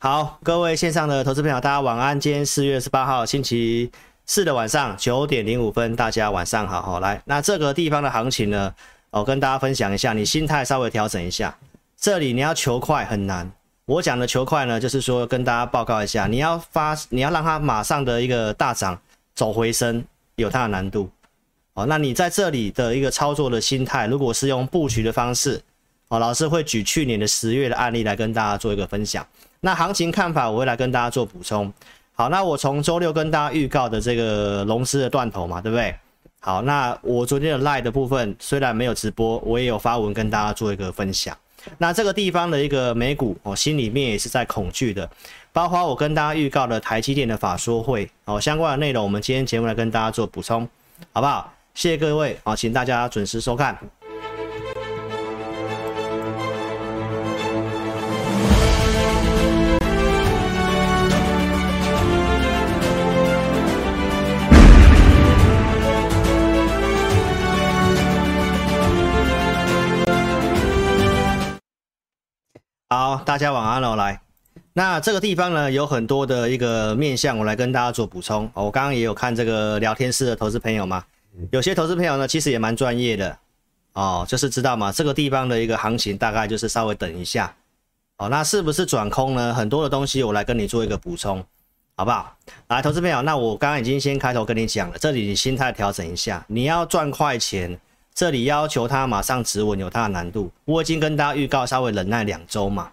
好，各位线上的投资朋友，大家晚安。今天四月十八号星期四的晚上九点零五分，大家晚上好。好，来，那这个地方的行情呢，我跟大家分享一下，你心态稍微调整一下。这里你要求快很难，我讲的求快呢，就是说跟大家报告一下，你要发，你要让它马上的一个大涨走回升，有它的难度。哦，那你在这里的一个操作的心态，如果是用布局的方式，哦，老师会举去年的十月的案例来跟大家做一个分享。那行情看法，我会来跟大家做补充。好，那我从周六跟大家预告的这个龙狮的断头嘛，对不对？好，那我昨天的 Live 的部分虽然没有直播，我也有发文跟大家做一个分享。那这个地方的一个美股，我心里面也是在恐惧的。包括我跟大家预告的台积电的法说会，哦，相关的内容，我们今天节目来跟大家做补充，好不好？谢谢各位，好，请大家准时收看。好，大家晚安了。来，那这个地方呢，有很多的一个面向，我来跟大家做补充。我刚刚也有看这个聊天室的投资朋友嘛，有些投资朋友呢，其实也蛮专业的哦，就是知道嘛，这个地方的一个行情大概就是稍微等一下哦，那是不是转空呢？很多的东西我来跟你做一个补充，好不好？来，投资朋友，那我刚刚已经先开头跟你讲了，这里你心态调整一下，你要赚快钱。这里要求它马上止稳，有它的难度。我已经跟大家预告，稍微忍耐两周嘛。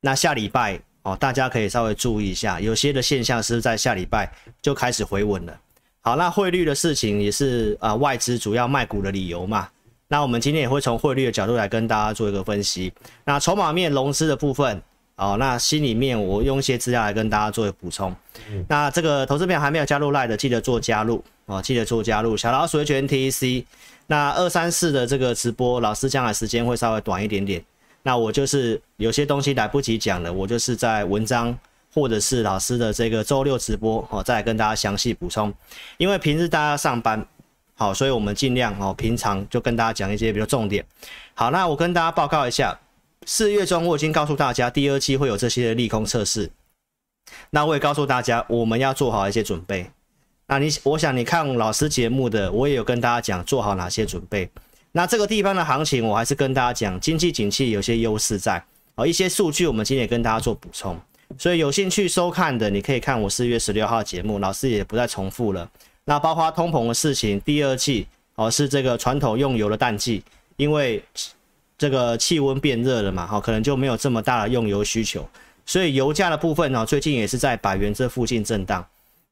那下礼拜哦，大家可以稍微注意一下，有些的现象是在下礼拜就开始回稳了。好，那汇率的事情也是啊、呃，外资主要卖股的理由嘛。那我们今天也会从汇率的角度来跟大家做一个分析。那筹码面融资的部分哦，那心里面我用一些资料来跟大家做一个补充。那这个投资票还没有加入 LINE 的，记得做加入哦，记得做加入。小老鼠 H N T C。那二三四的这个直播，老师将来时间会稍微短一点点。那我就是有些东西来不及讲了，我就是在文章或者是老师的这个周六直播哦，再跟大家详细补充。因为平日大家上班，好，所以我们尽量哦，平常就跟大家讲一些比较重点。好，那我跟大家报告一下，四月中我已经告诉大家，第二季会有这些利空测试。那我也告诉大家，我们要做好一些准备。那你，我想你看老师节目的，我也有跟大家讲做好哪些准备。那这个地方的行情，我还是跟大家讲，经济景气有些优势在哦，一些数据我们今天也跟大家做补充。所以有兴趣收看的，你可以看我四月十六号节目，老师也不再重复了。那包括通膨的事情，第二季哦是这个传统用油的淡季，因为这个气温变热了嘛，好，可能就没有这么大的用油需求，所以油价的部分呢，最近也是在百元这附近震荡。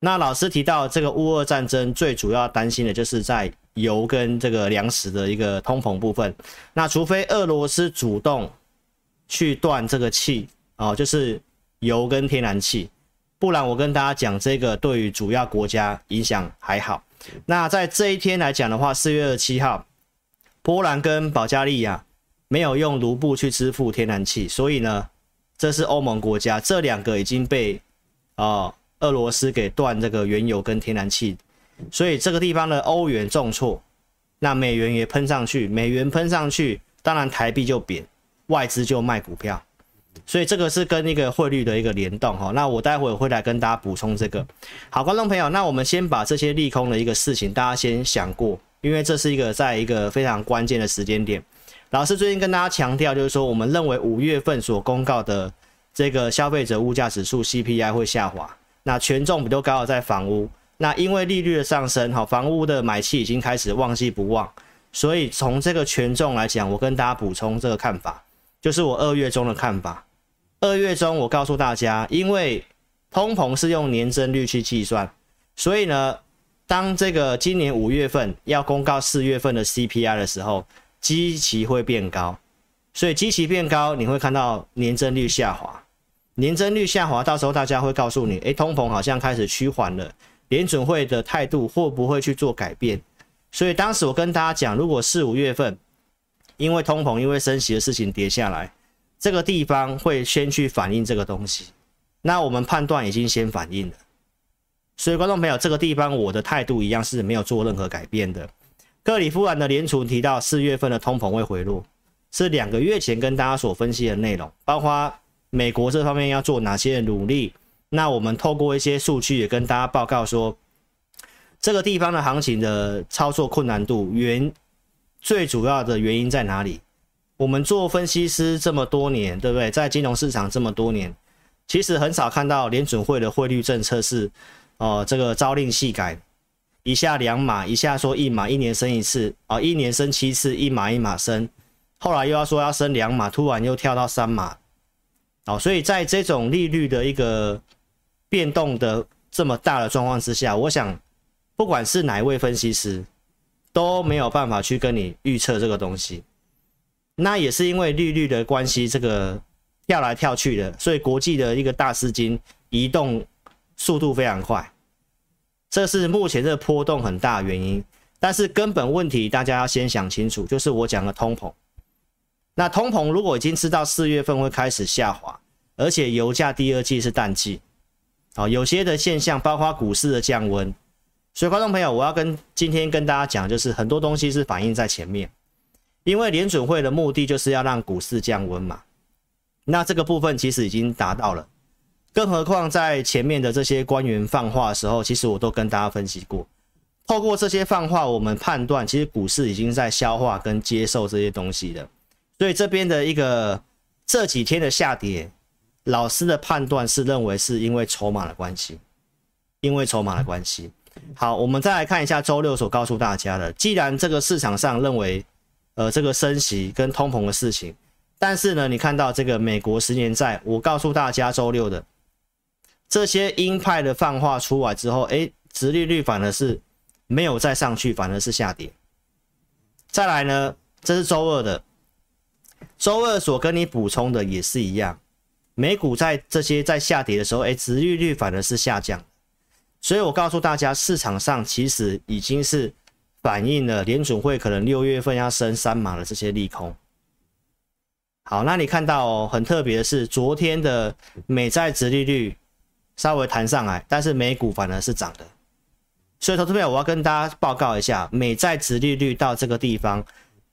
那老师提到这个乌俄战争，最主要担心的就是在油跟这个粮食的一个通膨部分。那除非俄罗斯主动去断这个气哦，就是油跟天然气，不然我跟大家讲，这个对于主要国家影响还好。那在这一天来讲的话，四月二十七号，波兰跟保加利亚没有用卢布去支付天然气，所以呢，这是欧盟国家，这两个已经被哦。俄罗斯给断这个原油跟天然气，所以这个地方的欧元重挫，那美元也喷上去，美元喷上去，当然台币就贬，外资就卖股票，所以这个是跟一个汇率的一个联动哈。那我待会会来跟大家补充这个。好，观众朋友，那我们先把这些利空的一个事情，大家先想过，因为这是一个在一个非常关键的时间点。老师最近跟大家强调，就是说我们认为五月份所公告的这个消费者物价指数 CPI 会下滑。那权重比较高的在房屋，那因为利率的上升，哈，房屋的买气已经开始旺季不旺，所以从这个权重来讲，我跟大家补充这个看法，就是我二月中的看法。二月中我告诉大家，因为通膨是用年增率去计算，所以呢，当这个今年五月份要公告四月份的 CPI 的时候，基期会变高，所以基期变高，你会看到年增率下滑。年增率下滑，到时候大家会告诉你，诶，通膨好像开始趋缓了，联准会的态度会不会去做改变？所以当时我跟大家讲，如果四五月份因为通膨、因为升息的事情跌下来，这个地方会先去反映这个东西。那我们判断已经先反映了，所以观众朋友，这个地方我的态度一样是没有做任何改变的。克里夫兰的联储提到四月份的通膨会回落，是两个月前跟大家所分析的内容，包括。美国这方面要做哪些努力。那我们透过一些数据也跟大家报告说，这个地方的行情的操作困难度原最主要的原因在哪里？我们做分析师这么多年，对不对？在金融市场这么多年，其实很少看到联准会的汇率政策是哦，这个朝令夕改，一下两码，一下说一码，一年升一次啊，一年升七次，一码一码升，后来又要说要升两码，突然又跳到三码，哦，所以在这种利率的一个变动的这么大的状况之下，我想不管是哪一位分析师都没有办法去跟你预测这个东西。那也是因为利率的关系，这个跳来跳去的，所以国际的一个大资金移动速度非常快，这是目前这波动很大的原因。但是根本问题大家要先想清楚，就是我讲的通膨。那通膨如果已经知道四月份会开始下滑，而且油价第二季是淡季。好，有些的现象，包括股市的降温，所以观众朋友，我要跟今天跟大家讲，就是很多东西是反映在前面，因为联准会的目的就是要让股市降温嘛。那这个部分其实已经达到了，更何况在前面的这些官员放话的时候，其实我都跟大家分析过，透过这些放话，我们判断其实股市已经在消化跟接受这些东西了。所以这边的一个这几天的下跌。老师的判断是认为是因为筹码的关系，因为筹码的关系。好，我们再来看一下周六所告诉大家的，既然这个市场上认为，呃，这个升息跟通膨的事情，但是呢，你看到这个美国十年债，我告诉大家周六的这些鹰派的放话出来之后，诶，殖利率反而是没有再上去，反而是下跌。再来呢，这是周二的，周二所跟你补充的也是一样。美股在这些在下跌的时候，哎，殖利率反而是下降，所以我告诉大家，市场上其实已经是反映了联准会可能六月份要升三码的这些利空。好，那你看到哦，很特别的是，昨天的美债殖利率稍微弹上来，但是美股反而是涨的。所以，投资朋友，我要跟大家报告一下，美债殖利率到这个地方，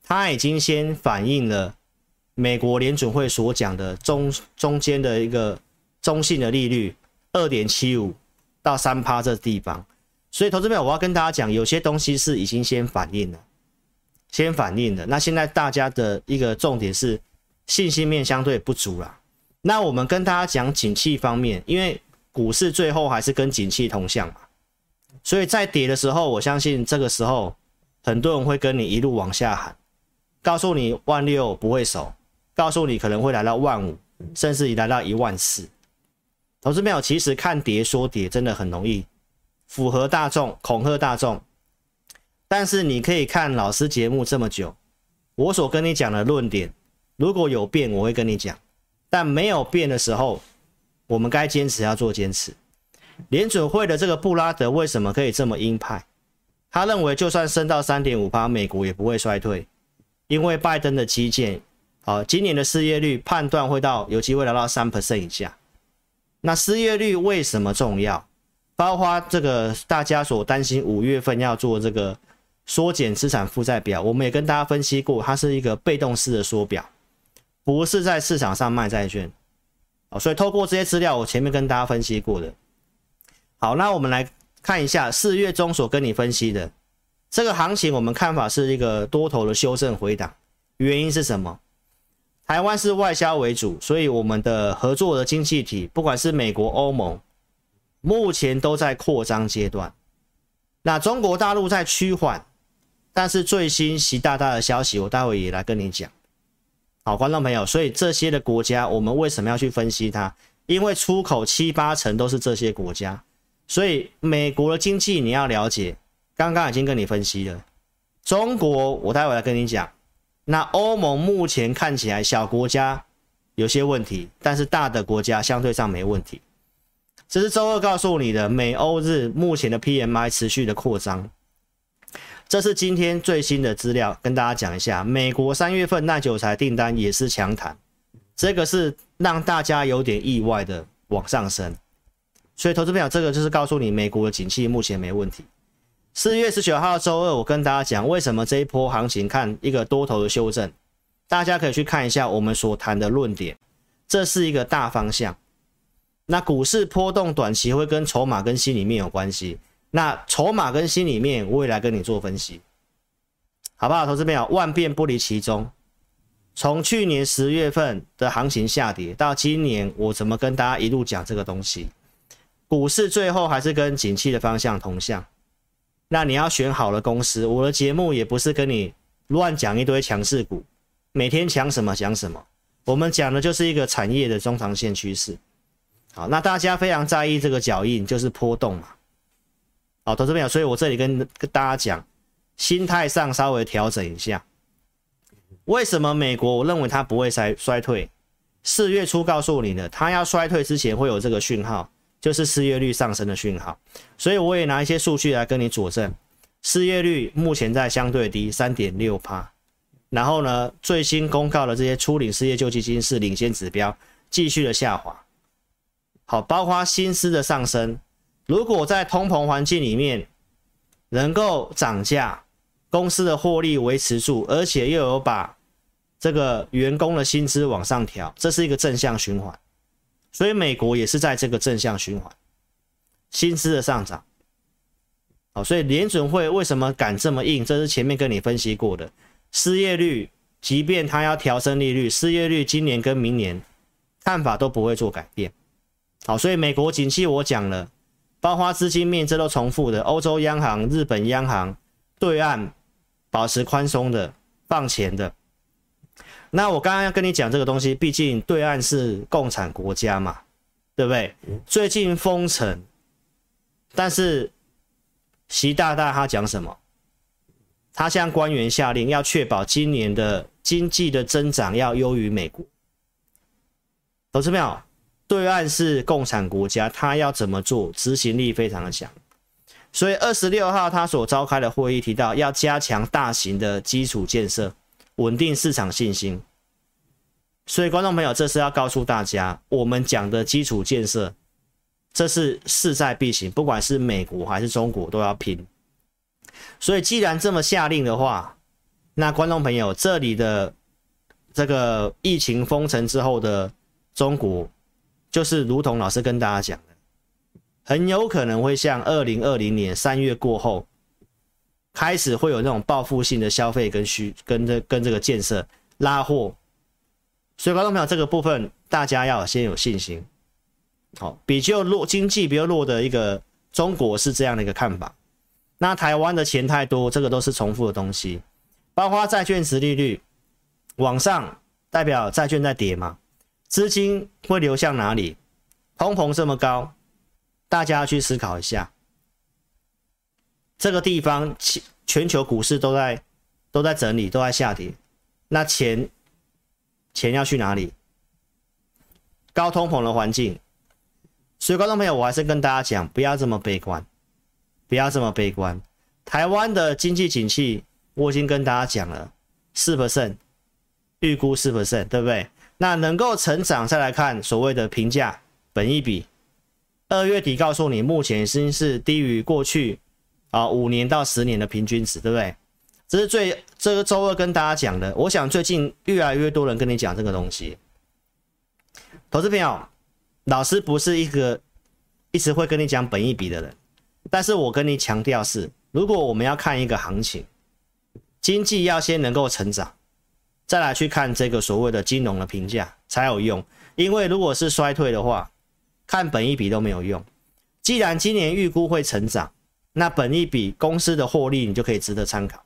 它已经先反映了。美国联准会所讲的中中间的一个中性的利率二点七五到三趴这地方，所以投资朋友，我要跟大家讲，有些东西是已经先反映了，先反映的。那现在大家的一个重点是信心面相对不足了。那我们跟大家讲景气方面，因为股市最后还是跟景气同向嘛，所以在跌的时候，我相信这个时候很多人会跟你一路往下喊，告诉你万六不会守。告诉你可能会来到万五，甚至于来到一万四。投资朋友，其实看跌说跌真的很容易，符合大众，恐吓大众。但是你可以看老师节目这么久，我所跟你讲的论点，如果有变，我会跟你讲；但没有变的时候，我们该坚持要做坚持。联准会的这个布拉德为什么可以这么鹰派？他认为就算升到三点五趴，美国也不会衰退，因为拜登的基建。好，今年的失业率判断会到有机会来到三 percent 以下。那失业率为什么重要？包括这个大家所担心五月份要做这个缩减资产负债表，我们也跟大家分析过，它是一个被动式的缩表，不是在市场上卖债券。好，所以透过这些资料，我前面跟大家分析过的。好，那我们来看一下四月中所跟你分析的这个行情，我们看法是一个多头的修正回档，原因是什么？台湾是外销为主，所以我们的合作的经济体，不管是美国、欧盟，目前都在扩张阶段。那中国大陆在趋缓，但是最新习大大的消息，我待会也来跟你讲。好，观众朋友，所以这些的国家，我们为什么要去分析它？因为出口七八成都是这些国家，所以美国的经济你要了解。刚刚已经跟你分析了，中国我待会来跟你讲。那欧盟目前看起来小国家有些问题，但是大的国家相对上没问题。这是周二告诉你的美欧日目前的 PMI 持续的扩张。这是今天最新的资料，跟大家讲一下。美国三月份耐久财订单也是强弹，这个是让大家有点意外的往上升。所以投资朋友，这个就是告诉你美国的景气目前没问题。四月十九号周二，我跟大家讲为什么这一波行情看一个多头的修正，大家可以去看一下我们所谈的论点。这是一个大方向。那股市波动短期会跟筹码跟心里面有关系。那筹码跟心里面，我也来跟你做分析，好不好？投资朋友，万变不离其宗。从去年十月份的行情下跌到今年，我怎么跟大家一路讲这个东西？股市最后还是跟景气的方向同向。那你要选好了公司。我的节目也不是跟你乱讲一堆强势股，每天讲什么讲什么。我们讲的就是一个产业的中长线趋势。好，那大家非常在意这个脚印，就是波动嘛。好，投资朋友，所以我这里跟跟大家讲，心态上稍微调整一下。为什么美国我认为它不会衰衰退？四月初告诉你的，它要衰退之前会有这个讯号，就是失业率上升的讯号。所以我也拿一些数据来跟你佐证，失业率目前在相对低，三点六趴。然后呢，最新公告的这些初领失业救济金是领先指标，继续的下滑。好，包括薪资的上升，如果在通膨环境里面能够涨价，公司的获利维持住，而且又有把。这个员工的薪资往上调，这是一个正向循环，所以美国也是在这个正向循环，薪资的上涨。好，所以联准会为什么敢这么硬？这是前面跟你分析过的，失业率，即便他要调升利率，失业率今年跟明年看法都不会做改变。好，所以美国景气我讲了，包括资金面这都重复的，欧洲央行、日本央行对岸保持宽松的放钱的。那我刚刚要跟你讲这个东西，毕竟对岸是共产国家嘛，对不对？最近封城，但是习大大他讲什么？他向官员下令，要确保今年的经济的增长要优于美国。懂没有？对岸是共产国家，他要怎么做？执行力非常的强。所以二十六号他所召开的会议提到，要加强大型的基础建设。稳定市场信心，所以观众朋友，这是要告诉大家，我们讲的基础建设，这是势在必行，不管是美国还是中国都要拼。所以既然这么下令的话，那观众朋友，这里的这个疫情封城之后的中国，就是如同老师跟大家讲的，很有可能会像二零二零年三月过后。开始会有那种报复性的消费跟需跟这跟这个建设拉货，所以观众朋友这个部分大家要先有信心。好，比较弱经济比较弱的一个中国是这样的一个看法。那台湾的钱太多，这个都是重复的东西，包括债券殖利率往上，代表债券在跌嘛，资金会流向哪里？通膨这么高，大家要去思考一下。这个地方，全全球股市都在都在整理，都在下跌。那钱钱要去哪里？高通膨的环境，所以观众朋友，我还是跟大家讲，不要这么悲观，不要这么悲观。台湾的经济景气，我已经跟大家讲了，四 percent，预估四 percent，对不对？那能够成长，再来看所谓的评价本益比，二月底告诉你，目前已经是低于过去。啊，五年到十年的平均值，对不对？这是最这个周二跟大家讲的。我想最近越来越多人跟你讲这个东西。投资朋友，老师不是一个一直会跟你讲本一笔的人，但是我跟你强调是，如果我们要看一个行情，经济要先能够成长，再来去看这个所谓的金融的评价才有用。因为如果是衰退的话，看本一笔都没有用。既然今年预估会成长。那本益比公司的获利，你就可以值得参考。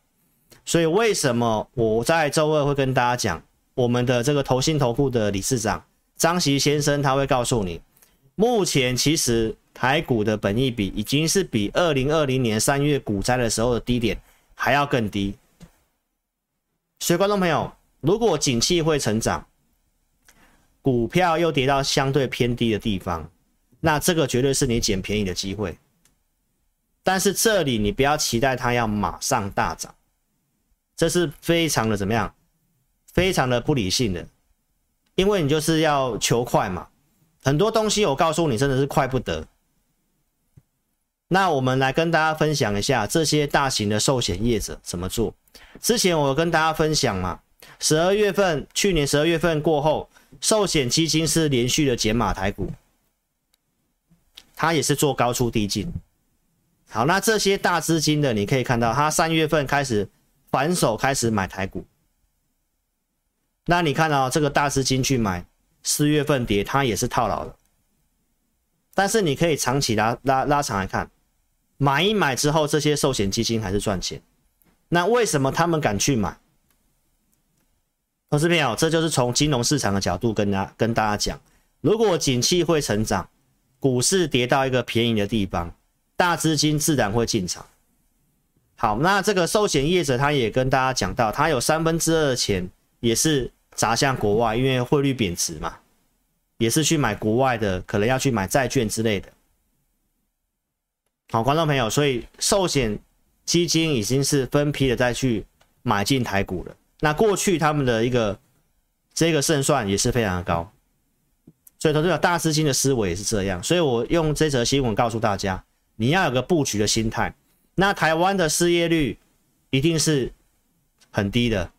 所以为什么我在周二会跟大家讲，我们的这个投信投顾的理事长张席先生他会告诉你，目前其实台股的本益比已经是比二零二零年三月股灾的时候的低点还要更低。所以观众朋友，如果景气会成长，股票又跌到相对偏低的地方，那这个绝对是你捡便宜的机会。但是这里你不要期待它要马上大涨，这是非常的怎么样？非常的不理性的，因为你就是要求快嘛。很多东西我告诉你真的是快不得。那我们来跟大家分享一下这些大型的寿险业者怎么做。之前我跟大家分享嘛，十二月份，去年十二月份过后，寿险基金是连续的减码台股，它也是做高出低进。好，那这些大资金的，你可以看到，它三月份开始反手开始买台股。那你看到这个大资金去买，四月份跌，它也是套牢的。但是你可以长期拉拉拉长来看，买一买之后，这些寿险基金还是赚钱。那为什么他们敢去买？投资朋友，这就是从金融市场的角度跟大跟大家讲，如果景气会成长，股市跌到一个便宜的地方，大资金自然会进场。好，那这个寿险业者他也跟大家讲到，他有三分之二的钱也是砸向国外，因为汇率贬值嘛，也是去买国外的，可能要去买债券之类的。好，观众朋友，所以寿险。基金已经是分批的再去买进台股了。那过去他们的一个这个胜算也是非常的高，所以投资者大资金的思维也是这样。所以我用这则新闻告诉大家，你要有个布局的心态。那台湾的失业率一定是很低的，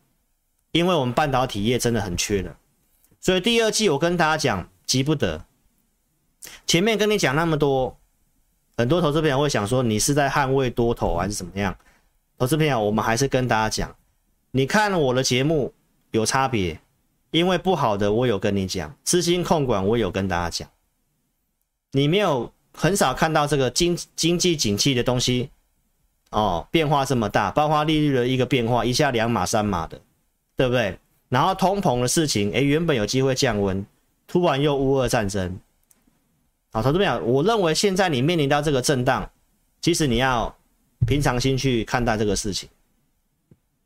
因为我们半导体业真的很缺的。所以第二季我跟大家讲，急不得。前面跟你讲那么多。很多投资朋友会想说，你是在捍卫多头还是怎么样？投资朋友，我们还是跟大家讲，你看我的节目有差别，因为不好的我有跟你讲，资金控管我有跟大家讲，你没有很少看到这个经经济景气的东西哦，变化这么大，包括利率的一个变化，一下两码三码的，对不对？然后通膨的事情，诶，原本有机会降温，突然又乌俄战争。好，投资朋友，我认为现在你面临到这个震荡，其实你要平常心去看待这个事情，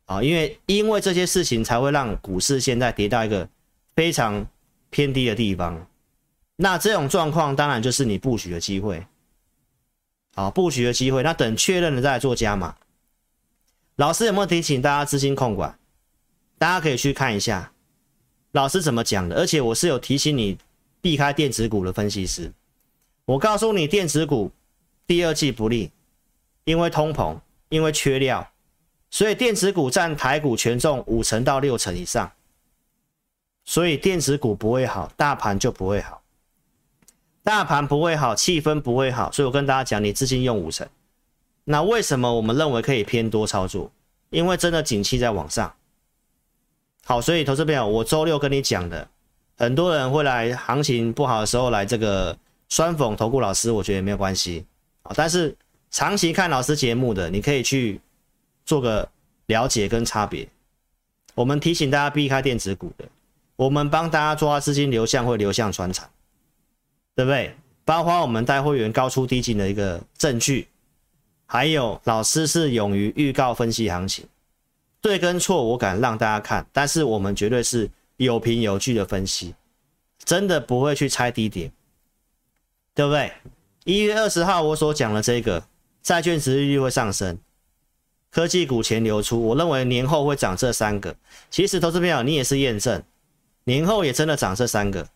啊，因为因为这些事情才会让股市现在跌到一个非常偏低的地方，那这种状况当然就是你布局的机会，好，布局的机会，那等确认了再来做加码。老师有没有提醒大家资金控管？大家可以去看一下老师怎么讲的，而且我是有提醒你避开电子股的分析师。我告诉你，电子股第二季不利，因为通膨，因为缺料，所以电子股占台股权重五成到六成以上，所以电子股不会好，大盘就不会好，大盘不会好，气氛不会好，所以我跟大家讲，你资金用五成，那为什么我们认为可以偏多操作？因为真的景气在往上，好，所以投资朋友，我周六跟你讲的，很多人会来行情不好的时候来这个。酸讽投顾老师，我觉得没有关系啊。但是长期看老师节目的，你可以去做个了解跟差别。我们提醒大家避开电子股的，我们帮大家抓资金流向会流向传产，对不对？包括我们带会员高出低进的一个证据，还有老师是勇于预告分析行情，对跟错我敢让大家看，但是我们绝对是有凭有据的分析，真的不会去猜低点。对不对？一月二十号我所讲的这个债券殖利率会上升，科技股钱流出，我认为年后会涨这三个。其实投资朋友你也是验证，年后也真的涨这三个，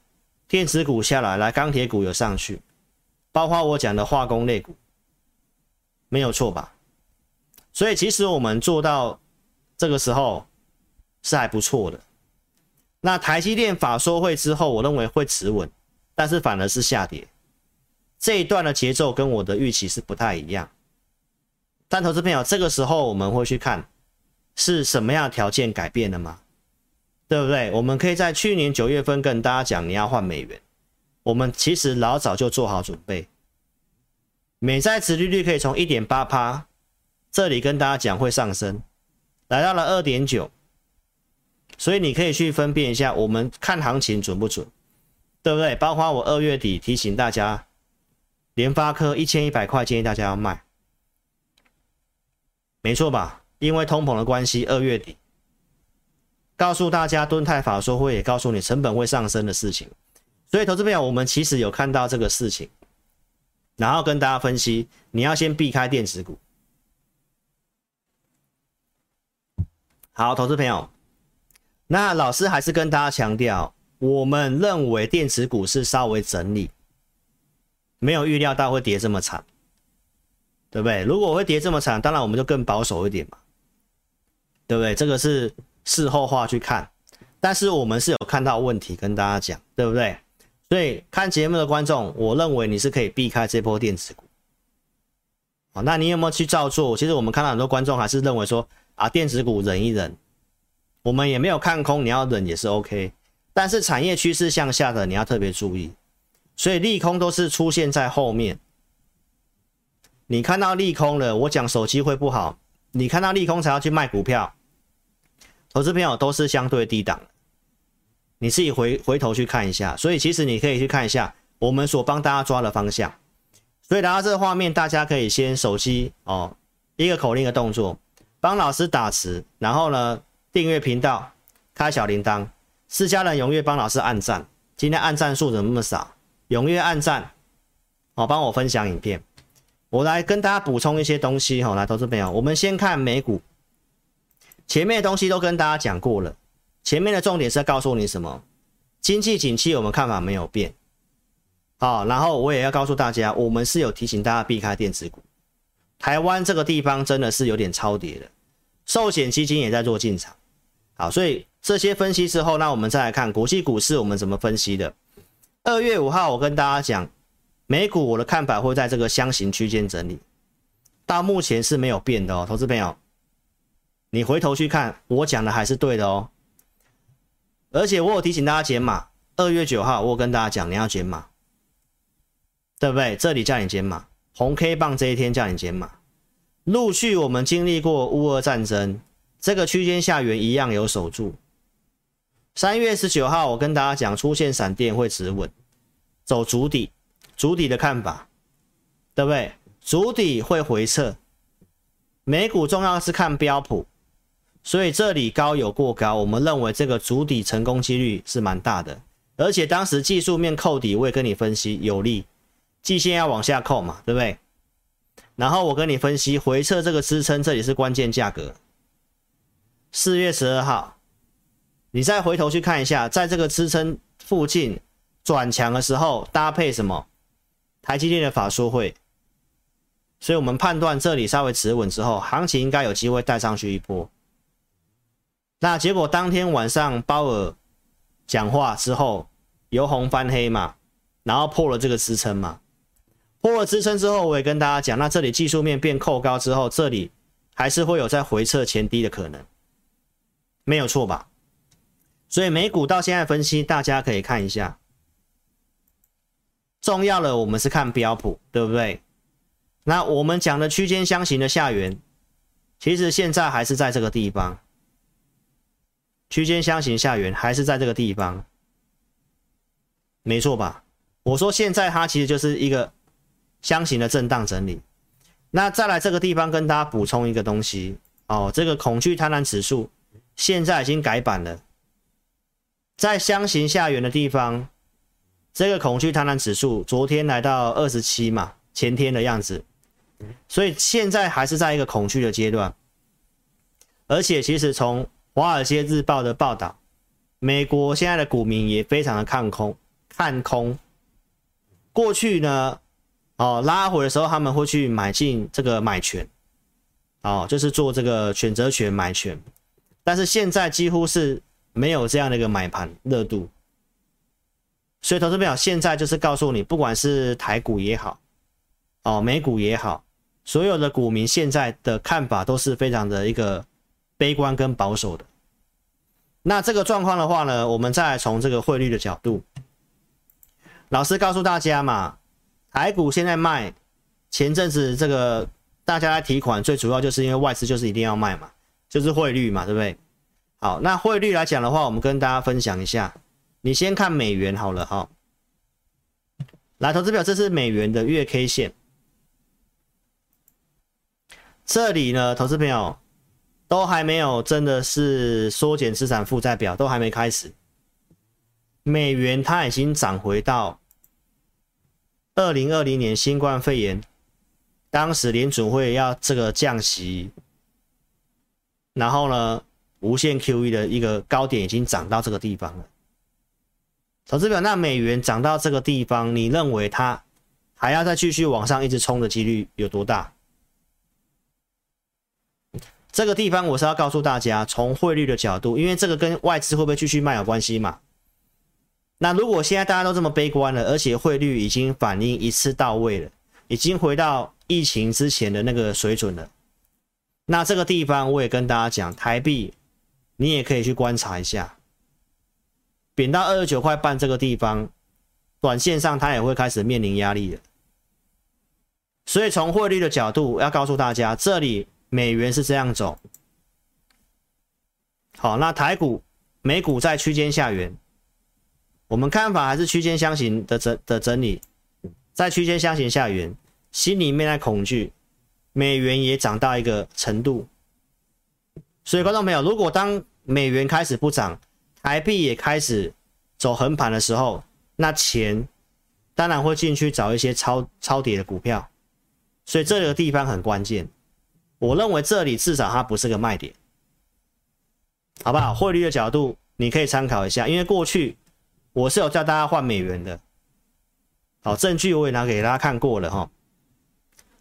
电子股下来，来钢铁股有上去，包括我讲的化工类股，没有错吧？所以其实我们做到这个时候是还不错的。那台积电法说会之后，我认为会持稳，但是反而是下跌。这一段的节奏跟我的预期是不太一样，但投资朋友，这个时候我们会去看是什么样条件改变的吗？对不对？我们可以在去年九月份跟大家讲你要换美元，我们其实老早就做好准备，美债殖利率可以从一点八趴这里跟大家讲会上升，来到了二点九，所以你可以去分辨一下，我们看行情准不准，对不对？包括我二月底提醒大家。联发科一千一百块，建议大家要卖，没错吧？因为通膨的关系，二月底告诉大家，敦泰法说会也告诉你成本会上升的事情，所以投资朋友，我们其实有看到这个事情，然后跟大家分析，你要先避开电子股。好，投资朋友，那老师还是跟大家强调，我们认为电子股是稍微整理。没有预料到会跌这么惨，对不对？如果会跌这么惨，当然我们就更保守一点嘛，对不对？这个是事后话去看，但是我们是有看到问题跟大家讲，对不对？所以看节目的观众，我认为你是可以避开这波电子股。好，那你有没有去照做？其实我们看到很多观众还是认为说啊，电子股忍一忍，我们也没有看空，你要忍也是 OK。但是产业趋势向下的，你要特别注意。所以利空都是出现在后面。你看到利空了，我讲手机会不好，你看到利空才要去卖股票。投资朋友都是相对低档，你自己回回头去看一下。所以其实你可以去看一下我们所帮大家抓的方向。所以来到这个画面，大家可以先手机哦，一个口令的动作，帮老师打词，然后呢订阅频道，开小铃铛。私家人踊跃帮老师按赞，今天按赞数怎么那么少？踊跃按赞，哦，帮我分享影片。我来跟大家补充一些东西哈，来，投资朋友，我们先看美股。前面的东西都跟大家讲过了，前面的重点是要告诉你什么？经济景气我们看法没有变，好，然后我也要告诉大家，我们是有提醒大家避开电子股。台湾这个地方真的是有点超跌的，寿险基金也在做进场，好，所以。这些分析之后，那我们再来看国际股市，我们怎么分析的？二月五号，我跟大家讲，美股我的看法会在这个箱型区间整理，到目前是没有变的哦，投资朋友，你回头去看，我讲的还是对的哦。而且我有提醒大家减码，二月九号我有跟大家讲你要减码，对不对？这里叫你减码，红 K 棒这一天叫你减码，陆续我们经历过乌俄战争，这个区间下缘一样有守住。三月十九号，我跟大家讲，出现闪电会止稳，走足底，足底的看法，对不对？足底会回撤，美股重要是看标普，所以这里高有过高，我们认为这个主底成功几率是蛮大的，而且当时技术面扣底，我也跟你分析有利，季线要往下扣嘛，对不对？然后我跟你分析回撤这个支撑，这里是关键价格，四月十二号。你再回头去看一下，在这个支撑附近转强的时候，搭配什么？台积电的法说会，所以我们判断这里稍微持稳之后，行情应该有机会带上去一波。那结果当天晚上鲍尔讲话之后，由红翻黑嘛，然后破了这个支撑嘛，破了支撑之后，我也跟大家讲，那这里技术面变扣高之后，这里还是会有再回撤前低的可能，没有错吧？所以美股到现在分析，大家可以看一下。重要的我们是看标普，对不对？那我们讲的区间箱型的下缘，其实现在还是在这个地方。区间箱型下缘还是在这个地方，没错吧？我说现在它其实就是一个箱型的震荡整理。那再来这个地方跟大家补充一个东西哦，这个恐惧贪婪指数现在已经改版了。在箱型下缘的地方，这个恐惧贪婪指数昨天来到二十七嘛，前天的样子，所以现在还是在一个恐惧的阶段。而且其实从华尔街日报的报道，美国现在的股民也非常的看空，看空。过去呢，哦拉回的时候他们会去买进这个买权，哦就是做这个选择权买权，但是现在几乎是。没有这样的一个买盘热度，所以投资朋友现在就是告诉你，不管是台股也好，哦，美股也好，所有的股民现在的看法都是非常的一个悲观跟保守的。那这个状况的话呢，我们再从这个汇率的角度，老师告诉大家嘛，台股现在卖，前阵子这个大家来提款，最主要就是因为外资就是一定要卖嘛，就是汇率嘛，对不对？好，那汇率来讲的话，我们跟大家分享一下。你先看美元好了哈。来，投资表，这是美元的月 K 线。这里呢，投资朋友都还没有真的是缩减资产负债表，都还没开始。美元它已经涨回到二零二零年新冠肺炎，当时联准会要这个降息，然后呢，无限 QE 的一个高点已经涨到这个地方了，投资表，那美元涨到这个地方，你认为它还要再继续往上一直冲的几率有多大？这个地方我是要告诉大家，从汇率的角度，因为这个跟外资会不会继续卖有关系嘛。那如果现在大家都这么悲观了，而且汇率已经反应一次到位了，已经回到疫情之前的那个水准了，那这个地方我也跟大家讲，台币你也可以去观察一下，贬到二十九块半这个地方，短线上它也会开始面临压力了。所以从汇率的角度要告诉大家，这里美元是这样走，好，那台股、美股在区间下缘。我们看法还是区间箱型的整的整理，在区间箱型下缘，心里面在恐惧，美元也涨到一个程度，所以观众朋友，如果当美元开始不涨，台币也开始走横盘的时候，那钱当然会进去找一些超超跌的股票，所以这个地方很关键，我认为这里至少它不是个卖点，好不好？汇率的角度你可以参考一下，因为过去。我是有叫大家换美元的，好，证据我也拿给大家看过了哈。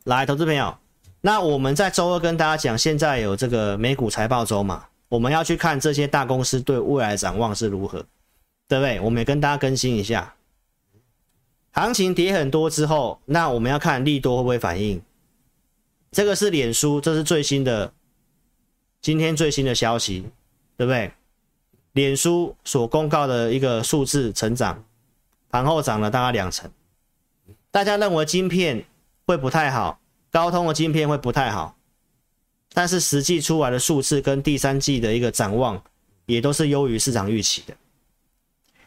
来，投资朋友，那我们在周二跟大家讲，现在有这个美股财报周嘛，我们要去看这些大公司对未来展望是如何，对不对？我们也跟大家更新一下，行情跌很多之后，那我们要看利多会不会反应。这个是脸书，这是最新的，今天最新的消息，对不对？脸书所公告的一个数字成长，盘后涨了大概两成。大家认为晶片会不太好，高通的晶片会不太好，但是实际出来的数字跟第三季的一个展望也都是优于市场预期的。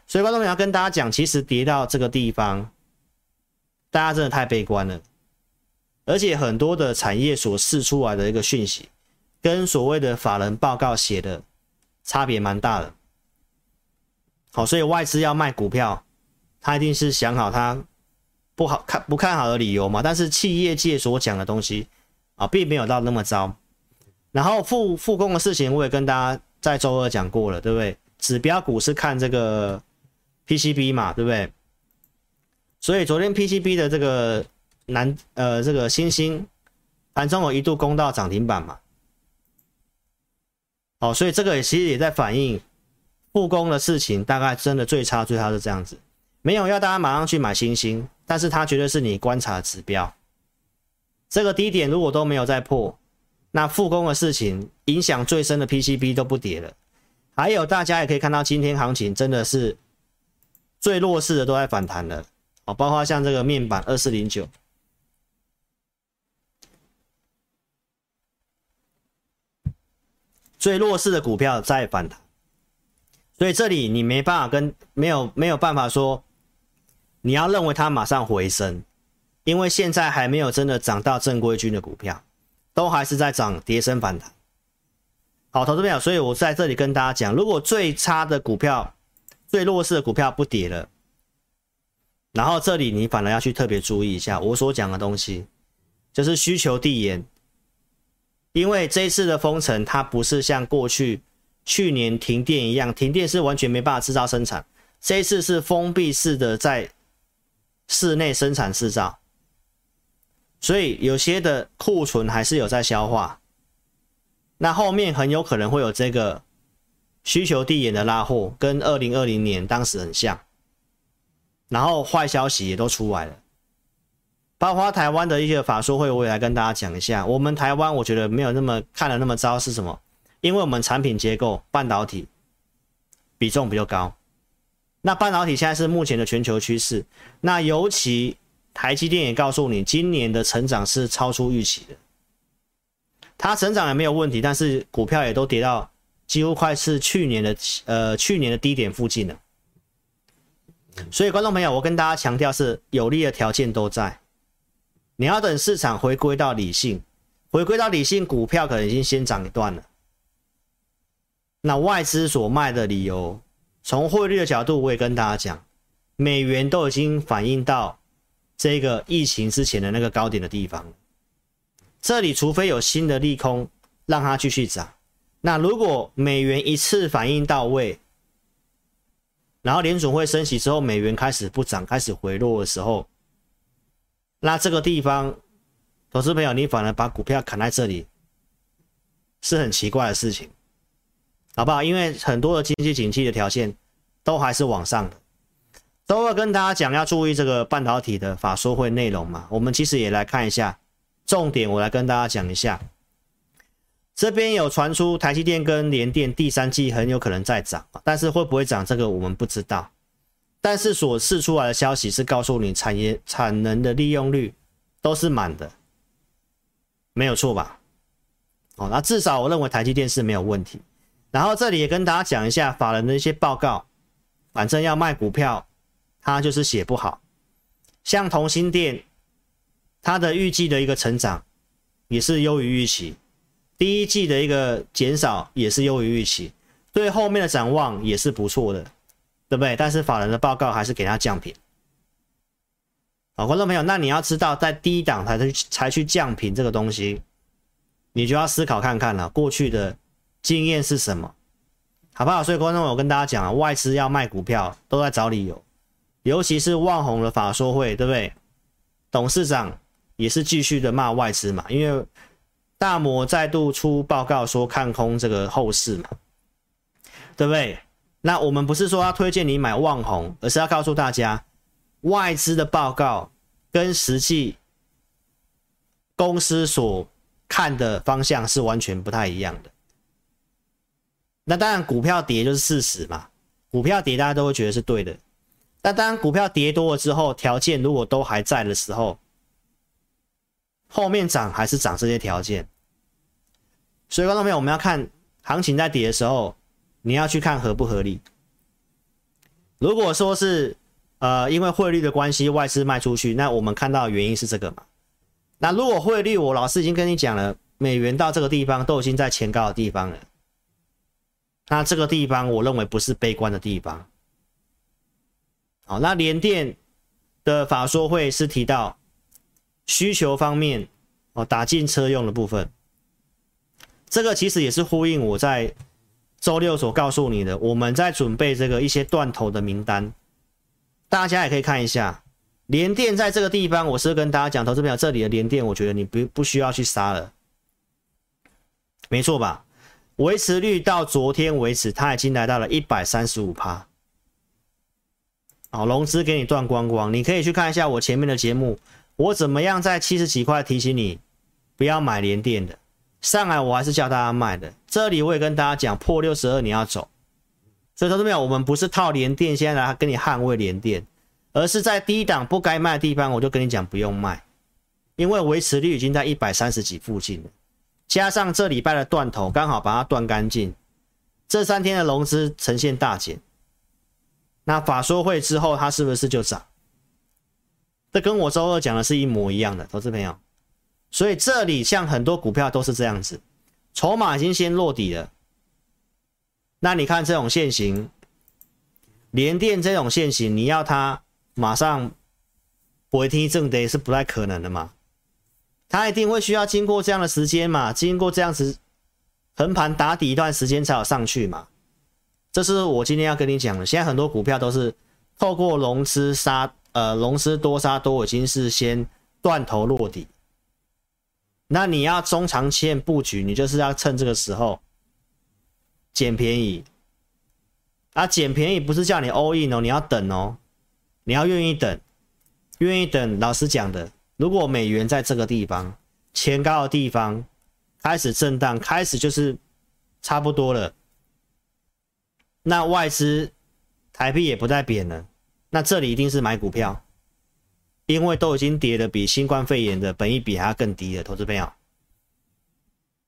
所以观众朋友要跟大家讲，其实跌到这个地方，大家真的太悲观了，而且很多的产业所释出来的一个讯息，跟所谓的法人报告写的。差别蛮大的，好，所以外资要卖股票，他一定是想好他不好看不看好的理由嘛。但是企业界所讲的东西啊，并没有到那么糟。然后复复工的事情，我也跟大家在周二讲过了，对不对？指标股是看这个 PCB 嘛，对不对？所以昨天 PCB 的这个南呃这个欣兴盘中有一度攻到涨停板嘛。哦，所以这个也其实也在反映复工的事情，大概真的最差最差是这样子，没有要大家马上去买新兴，但是它绝对是你观察的指标。这个低点如果都没有再破，那复工的事情影响最深的 PCB 都不跌了。还有大家也可以看到，今天行情真的是最弱势的都在反弹了，哦，包括像这个面板二四零九。最弱势的股票在反弹，所以这里你没办法跟没有没有办法说，你要认为它马上回升，因为现在还没有真的涨到正规军的股票，都还是在涨跌升反弹。好，投资朋友，所以我在这里跟大家讲，如果最差的股票、最弱势的股票不跌了，然后这里你反而要去特别注意一下我所讲的东西，就是需求递延。因为这一次的封城，它不是像过去去年停电一样，停电是完全没办法制造生产。这一次是封闭式的在室内生产制造，所以有些的库存还是有在消化。那后面很有可能会有这个需求递延的拉货，跟二零二零年当时很像。然后坏消息也都出来了。包括台湾的一些法说会，我也来跟大家讲一下。我们台湾我觉得没有那么看的那么糟，是什么？因为我们产品结构半导体比重比较高。那半导体现在是目前的全球趋势。那尤其台积电也告诉你，今年的成长是超出预期的。它成长也没有问题，但是股票也都跌到几乎快是去年的呃去年的低点附近了。所以观众朋友，我跟大家强调是有利的条件都在。你要等市场回归到理性，回归到理性，股票可能已经先涨一段了。那外资所卖的理由，从汇率的角度，我也跟大家讲，美元都已经反映到这个疫情之前的那个高点的地方。这里除非有新的利空让它继续涨，那如果美元一次反应到位，然后联准会升息之后，美元开始不涨，开始回落的时候。那这个地方，投资朋友，你反而把股票砍在这里，是很奇怪的事情，好不好？因为很多的经济景气的条件都还是往上的。都会跟大家讲要注意这个半导体的法说会内容嘛。我们其实也来看一下重点，我来跟大家讲一下。这边有传出台积电跟联电第三季很有可能再涨，但是会不会涨这个我们不知道。但是所释出来的消息是告诉你产业产能的利用率都是满的，没有错吧？哦，那至少我认为台积电是没有问题。然后这里也跟大家讲一下法人的一些报告，反正要卖股票，他就是写不好。像同心电，它的预计的一个成长也是优于预期，第一季的一个减少也是优于预期，对后面的展望也是不错的，对不对？但是法人的报告还是给他降频。好，观众朋友，那你要知道，在低档才去才去降频这个东西。你就要思考看看了，过去的经验是什么，好不好？所以观众，我跟大家讲啊，外资要卖股票都在找理由，尤其是旺红的法说会，对不对？董事长也是继续的骂外资嘛，因为大摩再度出报告说看空这个后市嘛，对不对？那我们不是说要推荐你买旺宏，而是要告诉大家，外资的报告跟实际公司所看的方向是完全不太一样的。那当然，股票跌就是事实嘛。股票跌，大家都会觉得是对的。但当股票跌多了之后，条件如果都还在的时候，后面涨还是涨这些条件。所以，观众朋友，我们要看行情在跌的时候，你要去看合不合理。如果说是呃因为汇率的关系，外资卖出去，那我们看到的原因是这个嘛。那如果汇率，我老师已经跟你讲了，美元到这个地方都已经在前高的地方了。那这个地方我认为不是悲观的地方。好，那联电的法说会是提到需求方面哦，打进车用的部分，这个其实也是呼应我在周六所告诉你的，我们在准备这个一些断头的名单，大家也可以看一下。联电在这个地方，我是跟大家讲，投资朋友，这里的联电，我觉得你不不需要去杀了，没错吧？维持率到昨天为止，它已经来到了一百三十五趴。好，融资给你断光光，你可以去看一下我前面的节目，我怎么样在七十几块提醒你不要买联电的，上来我还是叫大家卖的。这里我也跟大家讲，破六十二你要走。所以投资朋友，我们不是套连电，现在来跟你捍卫连电。而是在低档不该卖的地方，我就跟你讲不用卖，因为维持率已经在一百三十几附近了，加上这礼拜的断头刚好把它断干净，这三天的融资呈现大减，那法说会之后它是不是就涨？这跟我周二讲的是一模一样的，投资朋友，所以这里像很多股票都是这样子，筹码已经先落底了，那你看这种线型，联电这种线型，你要它。马上回天正得是不太可能的嘛，它一定会需要经过这样的时间嘛，经过这样子横盘打底一段时间才有上去嘛。这是我今天要跟你讲的。现在很多股票都是透过融资杀，呃，融资多杀多，已经是先断头落底。那你要中长线布局，你就是要趁这个时候捡便宜。啊，捡便宜不是叫你 all in 哦，你要等哦。你要愿意等，愿意等。老实讲的，如果美元在这个地方前高的地方开始震荡，开始就是差不多了，那外资台币也不再贬了，那这里一定是买股票，因为都已经跌得比新冠肺炎的本益比还要更低了，投资朋友。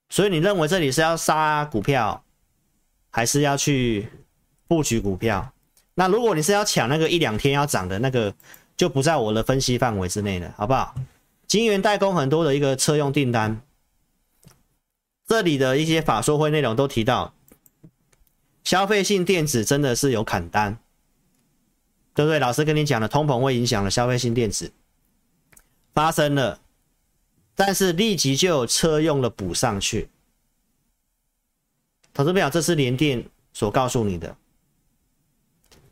所以你认为这里是要杀股票，还是要去布局股票？那如果你是要抢那个一两天要涨的那个，就不在我的分析范围之内了，好不好？晶圆代工很多的一个车用订单，这里的一些法说会内容都提到，消费性电子真的是有砍单，对不对？老师跟你讲了，通膨会影响了消费性电子发生了，但是立即就有车用的补上去。投资表，这是联电所告诉你的。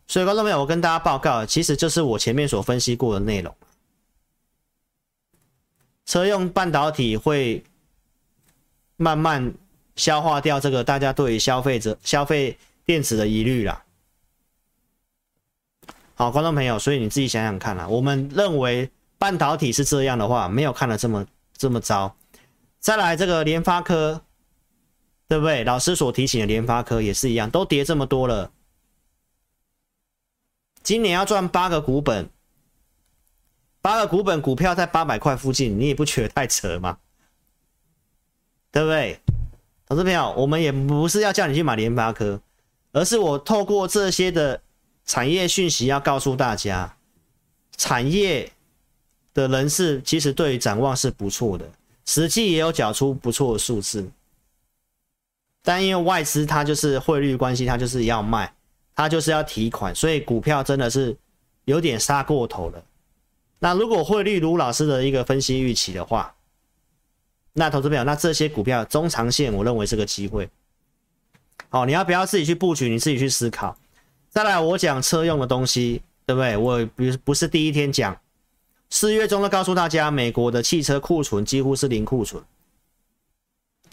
所以，观众朋友，我跟大家报告，其实就是我前面所分析过的内容。车用半导体会慢慢消化掉这个大家对于消费者消费电子的疑虑啦。好，观众朋友，所以你自己想想看啦。我们认为半导体是这样的话，没有看的这么这么糟。再来这个联发科，对不对？老师所提醒的联发科也是一样，都跌这么多了。今年要赚八个股本，八个股本股票在八百块附近，你也不觉得太扯吗？对不对？投资朋友，我们也不是要叫你去买联发科，而是我透过这些的产业讯息要告诉大家，产业的人士其实对于展望是不错的，实际也有缴出不错的数字，但因为外资它就是汇率关系，它就是要卖。它就是要提款，所以股票真的是有点杀过头了。那如果汇率如老师的一个分析预期的话，那投资朋友，那这些股票中长线，我认为是个机会。好，你要不要自己去布局？你自己去思考。再来，我讲车用的东西，对不对？我不不是第一天讲，四月中都告诉大家，美国的汽车库存几乎是零库存，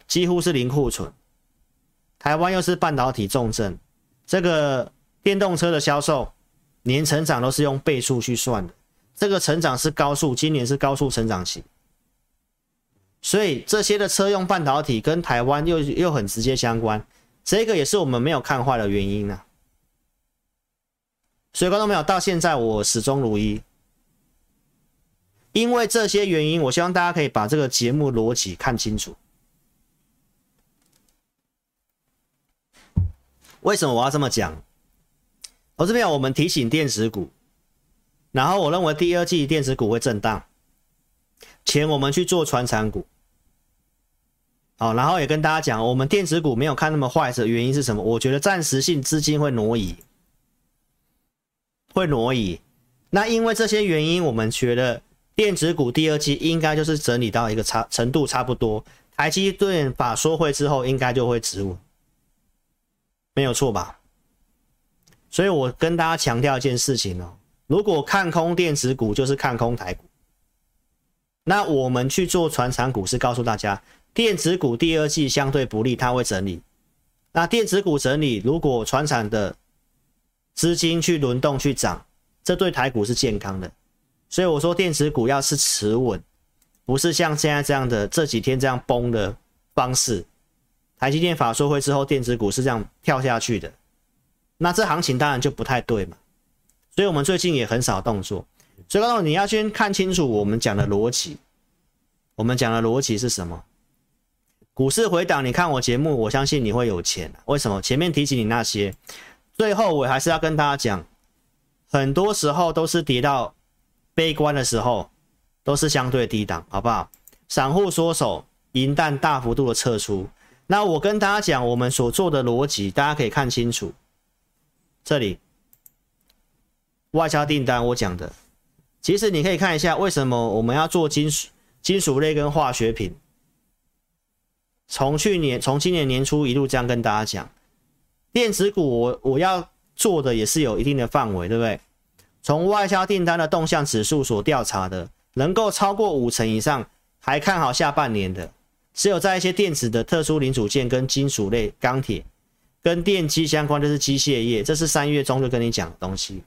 几乎是零库存。台湾又是半导体重镇。这个电动车的销售年成长都是用倍数去算的，这个成长是高速，今年是高速成长期，所以这些的车用半导体跟台湾又又很直接相关，这个也是我们没有看坏的原因呢、所以观众朋友，到现在我始终如一，因为这些原因，我希望大家可以把这个节目逻辑看清楚。为什么我要这么讲？我这边我们提醒电子股，然后我认为第二季电子股会震荡，钱我们去做传产股，好，然后也跟大家讲，我们电子股没有看那么坏的原因是什么？我觉得暂时性资金会挪移，会挪移。那因为这些原因，我们觉得电子股第二季应该就是整理到一个差程度差不多，台积电法说会之后应该就会止稳。没有错吧？所以我跟大家强调一件事情哦，如果看空电子股，就是看空台股。那我们去做传产股，是告诉大家，电子股第二季相对不利，它会整理。那电子股整理，如果传产的资金去轮动去涨，这对台股是健康的。所以我说，电子股要是持稳，不是像现在这样的这几天这样崩的方式。台积电法说会之后，电子股是这样跳下去的，那这行情当然就不太对嘛。所以我们最近也很少动作。所以，刚刚你要先看清楚我们讲的逻辑。我们讲的逻辑是什么？股市回档，你看我节目，我相信你会有钱。为什么？前面提起你那些，最后我还是要跟大家讲，很多时候都是跌到悲观的时候，都是相对低档，好不好？散户缩手，银弹大幅度的撤出。那我跟大家讲，我们所做的逻辑，大家可以看清楚。这里外销订单，我讲的，其实你可以看一下，为什么我们要做金属、金属类跟化学品。从去年、从今年年初一路这样跟大家讲，电子股我我要做的也是有一定的范围，对不对？从外销订单的动向指数所调查的，能够超过五成以上，还看好下半年的。只有在一些电子的特殊零组件跟金属类、钢铁跟电机相关，就是机械业，这是三月中就跟你讲的东西。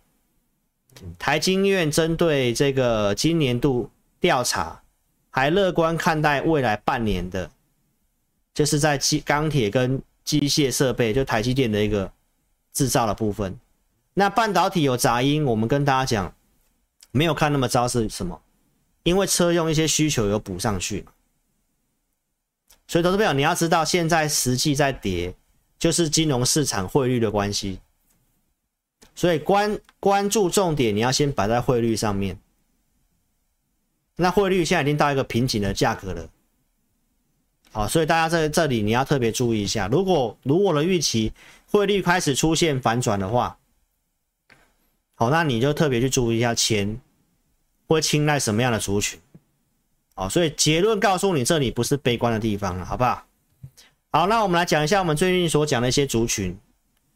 台经院针对这个今年度调查，还乐观看待未来半年的，就是在机钢铁跟机械设备，就台积电的一个制造的部分。那半导体有杂音，我们跟大家讲，没有看那么糟是什么？因为车用一些需求有补上去。所以，投资朋友，你要知道，现在实际在跌，就是金融市场汇率的关系。所以关关注重点，你要先摆在汇率上面。那汇率现在已经到一个瓶颈的价格了。好，所以大家在这里你要特别注意一下，如果如果的预期，汇率开始出现反转的话，好，那你就特别去注意一下，钱会青睐什么样的族群。好，所以结论告诉你，这里不是悲观的地方了，好不好？好，那我们来讲一下我们最近所讲的一些族群。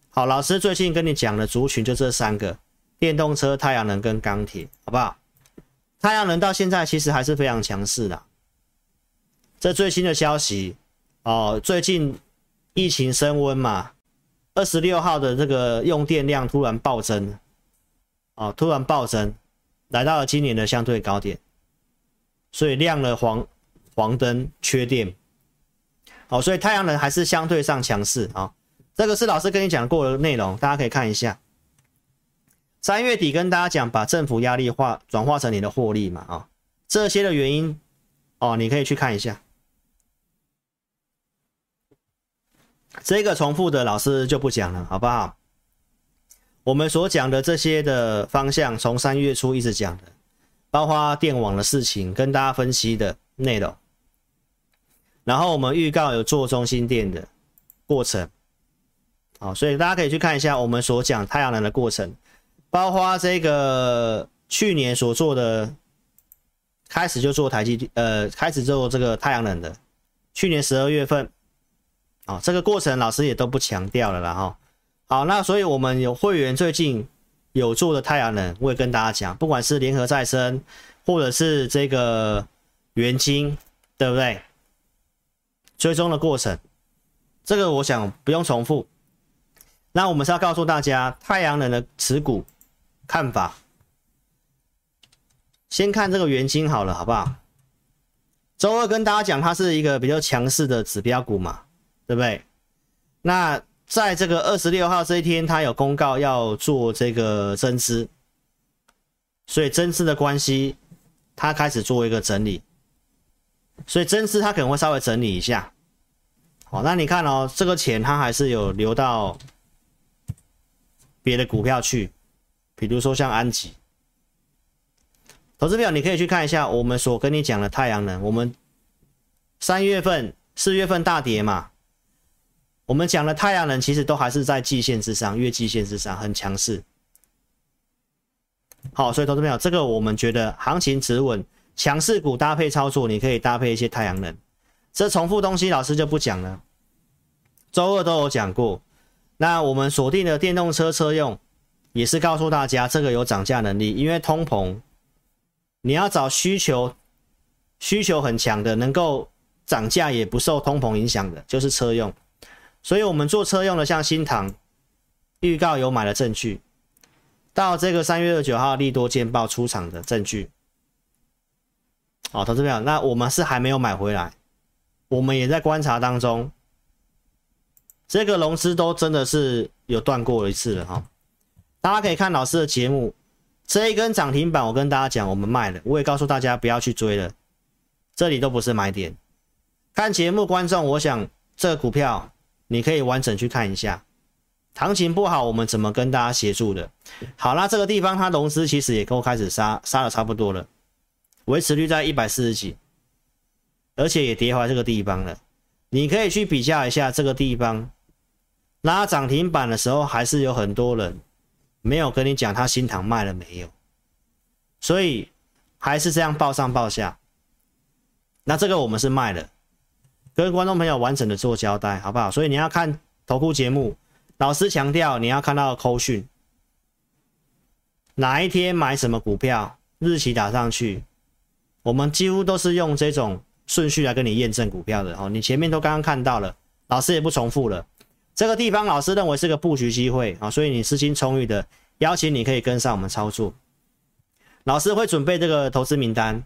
好，老师最近跟你讲的族群就这三个：电动车、太阳能跟钢铁，好不好？太阳能到现在其实还是非常强势的。这最新的消息哦，最近疫情升温嘛，二十六号的这个用电量突然暴增，哦，突然暴增，来到了今年的相对高点，所以亮了黄黄灯，缺电。哦，所以太阳能还是相对上强势啊。这个是老师跟你讲过的内容，大家可以看一下。三月底跟大家讲，把政府压力化转化成你的获利嘛啊，这些的原因哦，你可以去看一下。这个重复的老师就不讲了，好不好？我们所讲的这些的方向，从三月初一直讲的，包括电网的事情，跟大家分析的内容。然后我们预告有做中心店的过程，好，所以大家可以去看一下我们所讲太阳能的过程，包括这个去年所做的，开始就做台积，呃，开始做这个太阳能的，去年十二月份。啊，这个过程老师也都不强调了啦哈。好，那所以我们有会员最近有做的太阳能，我也跟大家讲，不管是联合再生，或者是这个元晶，对不对？追踪的过程，这个我想不用重复。那我们是要告诉大家太阳能的持股看法。先看这个元晶好了，好不好？周二跟大家讲，它是一个比较强势的指标股嘛。对不对？那在这个二十六号这一天，他有公告要做这个增资，所以增资的关系，他开始做一个整理，所以增资他可能会稍微整理一下。好，那你看哦，这个钱他还是有流到别的股票去，比如说像安吉。投资表你可以去看一下，我们所跟你讲的太阳能，我们三月份、四月份大跌嘛。我们讲的太阳能其实都还是在季线之上，月季线之上很强势。好，所以投资朋友，这个我们觉得行情止稳，强势股搭配操作，你可以搭配一些太阳能。这重复东西老师就不讲了，周二都有讲过。那我们锁定的电动车车用，也是告诉大家这个有涨价能力，因为通膨，你要找需求需求很强的，能够涨价也不受通膨影响的，就是车用。所以，我们做车用的，像新塘预告有买的证据，到这个三月二十九号利多见报出场的证据。好，投资朋友，那我们是还没有买回来，我们也在观察当中。这个融资都真的是有断过一次了哈。大家可以看老师的节目，这一根涨停板，我跟大家讲，我们卖了，我也告诉大家不要去追了，这里都不是买点。看节目观众，我想这个股票。你可以完整去看一下，行情不好，我们怎么跟大家协助的？好，啦这个地方它融资其实也够开始杀，杀的差不多了，维持率在一百四十几，而且也跌回这个地方了。你可以去比较一下这个地方拉涨停板的时候，还是有很多人没有跟你讲他新塘卖了没有，所以还是这样报上报下。那这个我们是卖了。跟观众朋友完整的做交代，好不好？所以你要看投顾节目，老师强调你要看到扣讯，哪一天买什么股票，日期打上去，我们几乎都是用这种顺序来跟你验证股票的哦。你前面都刚刚看到了，老师也不重复了。这个地方老师认为是个布局机会啊，所以你资金充裕的，邀请你可以跟上我们操作。老师会准备这个投资名单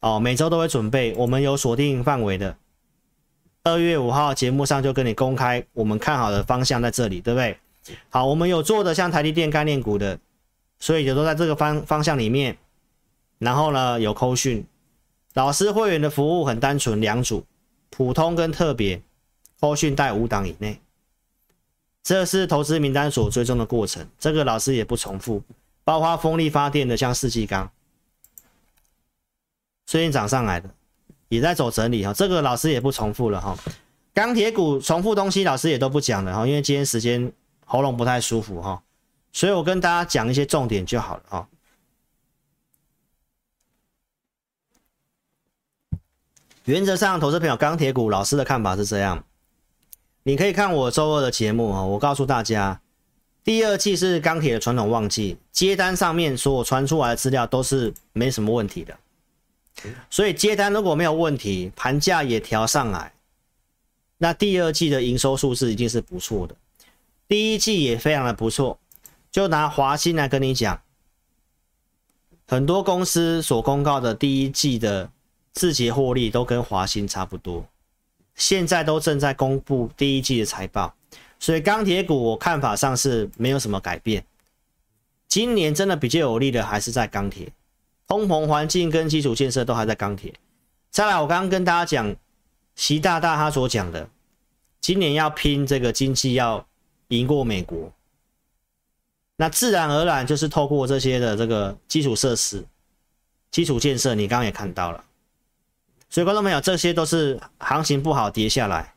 哦，每周都会准备，我们有锁定范围的。二月五号节目上就跟你公开，我们看好的方向在这里，对不对？好，我们有做的像台积电概念股的，所以就都在这个方方向里面。然后呢，有扣讯，老师会员的服务很单纯，两组，普通跟特别，扣讯带五档以内。这是投资名单所追踪的过程，这个老师也不重复，包括风力发电的像世纪钢，最近涨上来的。也在走整理哈，这个老师也不重复了哈。钢铁股重复东西，老师也都不讲了哈，因为今天时间喉咙不太舒服哈，所以我跟大家讲一些重点就好了哈。原则上，投资朋友，钢铁股老师的看法是这样，你可以看我周二的节目哈，我告诉大家，第二季是钢铁的传统旺季，接单上面所传出来的资料都是没什么问题的。所以接单如果没有问题，盘价也调上来，那第二季的营收数字一定是不错的，第一季也非常的不错。就拿华新来跟你讲，很多公司所公告的第一季的自结获利都跟华新差不多，现在都正在公布第一季的财报，所以钢铁股我看法上是没有什么改变。今年真的比较有利的还是在钢铁，通膨环境跟基础建设都还在钢铁。再来，我刚刚跟大家讲，习大大他所讲的，今年要拼这个经济要赢过美国，那自然而然就是透过这些的这个基础设施、基础建设，你刚刚也看到了。所以观众朋友，这些都是行情不好跌下来。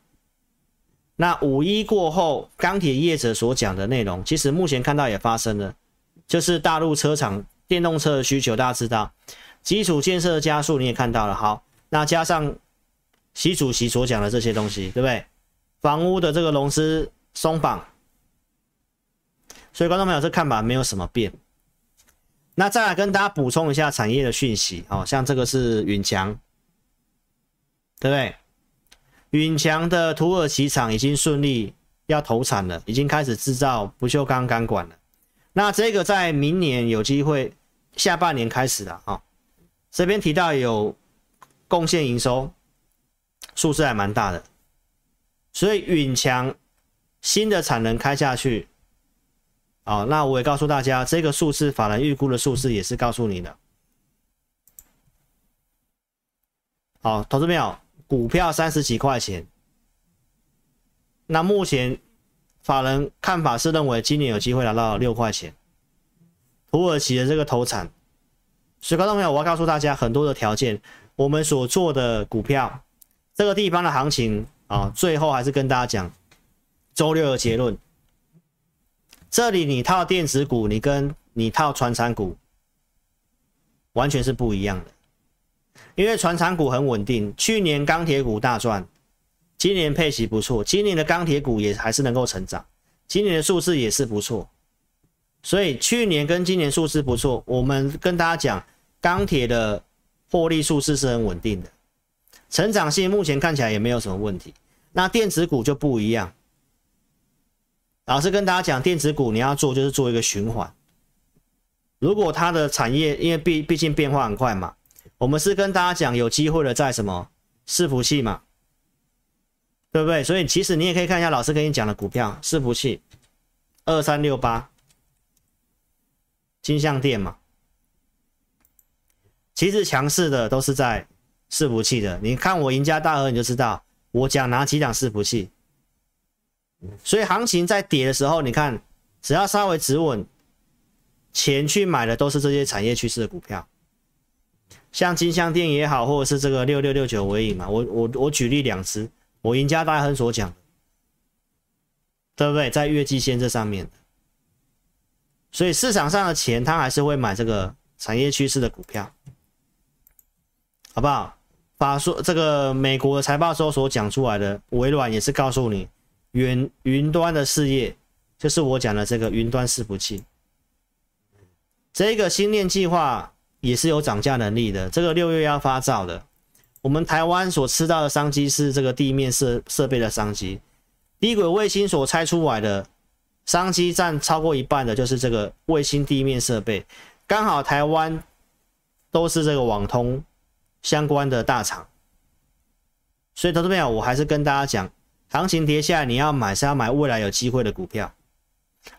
那五一过后，钢铁业者所讲的内容，其实目前看到也发生了。就是大陆车厂电动车的需求，大家知道，基础建设的加速你也看到了。好，那加上习主席所讲的这些东西，对不对？房屋的这个融资松绑，所以观众朋友这看法没有什么变。那再来跟大家补充一下产业的讯息，哦，像这个是允强，对不对？允强的土耳其厂已经顺利要投产了，已经开始制造不锈钢钢管了。那这个在明年有机会，下半年开始的啊、哦，这边提到有贡献营收，数字还蛮大的，所以允强新的产能开下去，哦，那我也告诉大家，这个数字法人预估的数字也是告诉你的。好，投资朋友，股票三十几块钱，那目前。法人看法是认为今年有机会拿到六块钱，土耳其的这个投产，所以观众朋友，我要告诉大家很多的条件，我们所做的股票这个地方的行情啊，最后还是跟大家讲周六的结论。这里你套电子股，你跟你套传产股完全是不一样的，因为传产股很稳定，去年钢铁股大赚。今年配息不错，今年的钢铁股也还是能够成长，今年的数字也是不错，所以去年跟今年数字不错，我们跟大家讲，钢铁的获利数字是很稳定的，成长性目前看起来也没有什么问题。那电子股就不一样，老师跟大家讲，电子股你要做就是做一个循环，如果它的产业因为毕毕竟变化很快嘛，我们是跟大家讲有机会的在什么伺服器嘛。对不对？所以其实你也可以看一下老师跟你讲的股票，伺服器二三六八，金像电嘛。其实强势的都是在伺服器的。你看我赢家大亨，你就知道我讲哪几档伺服器。所以行情在跌的时候，你看只要稍微止稳，钱去买的都是这些产业趋势的股票，像金像电也好，或者是这个六六六九纬颖嘛。我我我举例两只。我赢家大亨所讲的，对不对？在月季线这上面，所以市场上的钱，他还是会买这个产业趋势的股票，好不好？法说这个美国的财报周所讲出来的，微软也是告诉你，云云端的事业，就是我讲的这个云端伺服器，这个星链计划也是有涨价能力的，这个六月要发照的。我们台湾所吃到的商机是这个地面设设备的商机，低轨卫星所拆出来的商机占超过一半的，就是这个卫星地面设备。刚好台湾都是这个网通相关的大厂，所以投资朋友，我还是跟大家讲，行情跌下来，你要买是要买未来有机会的股票，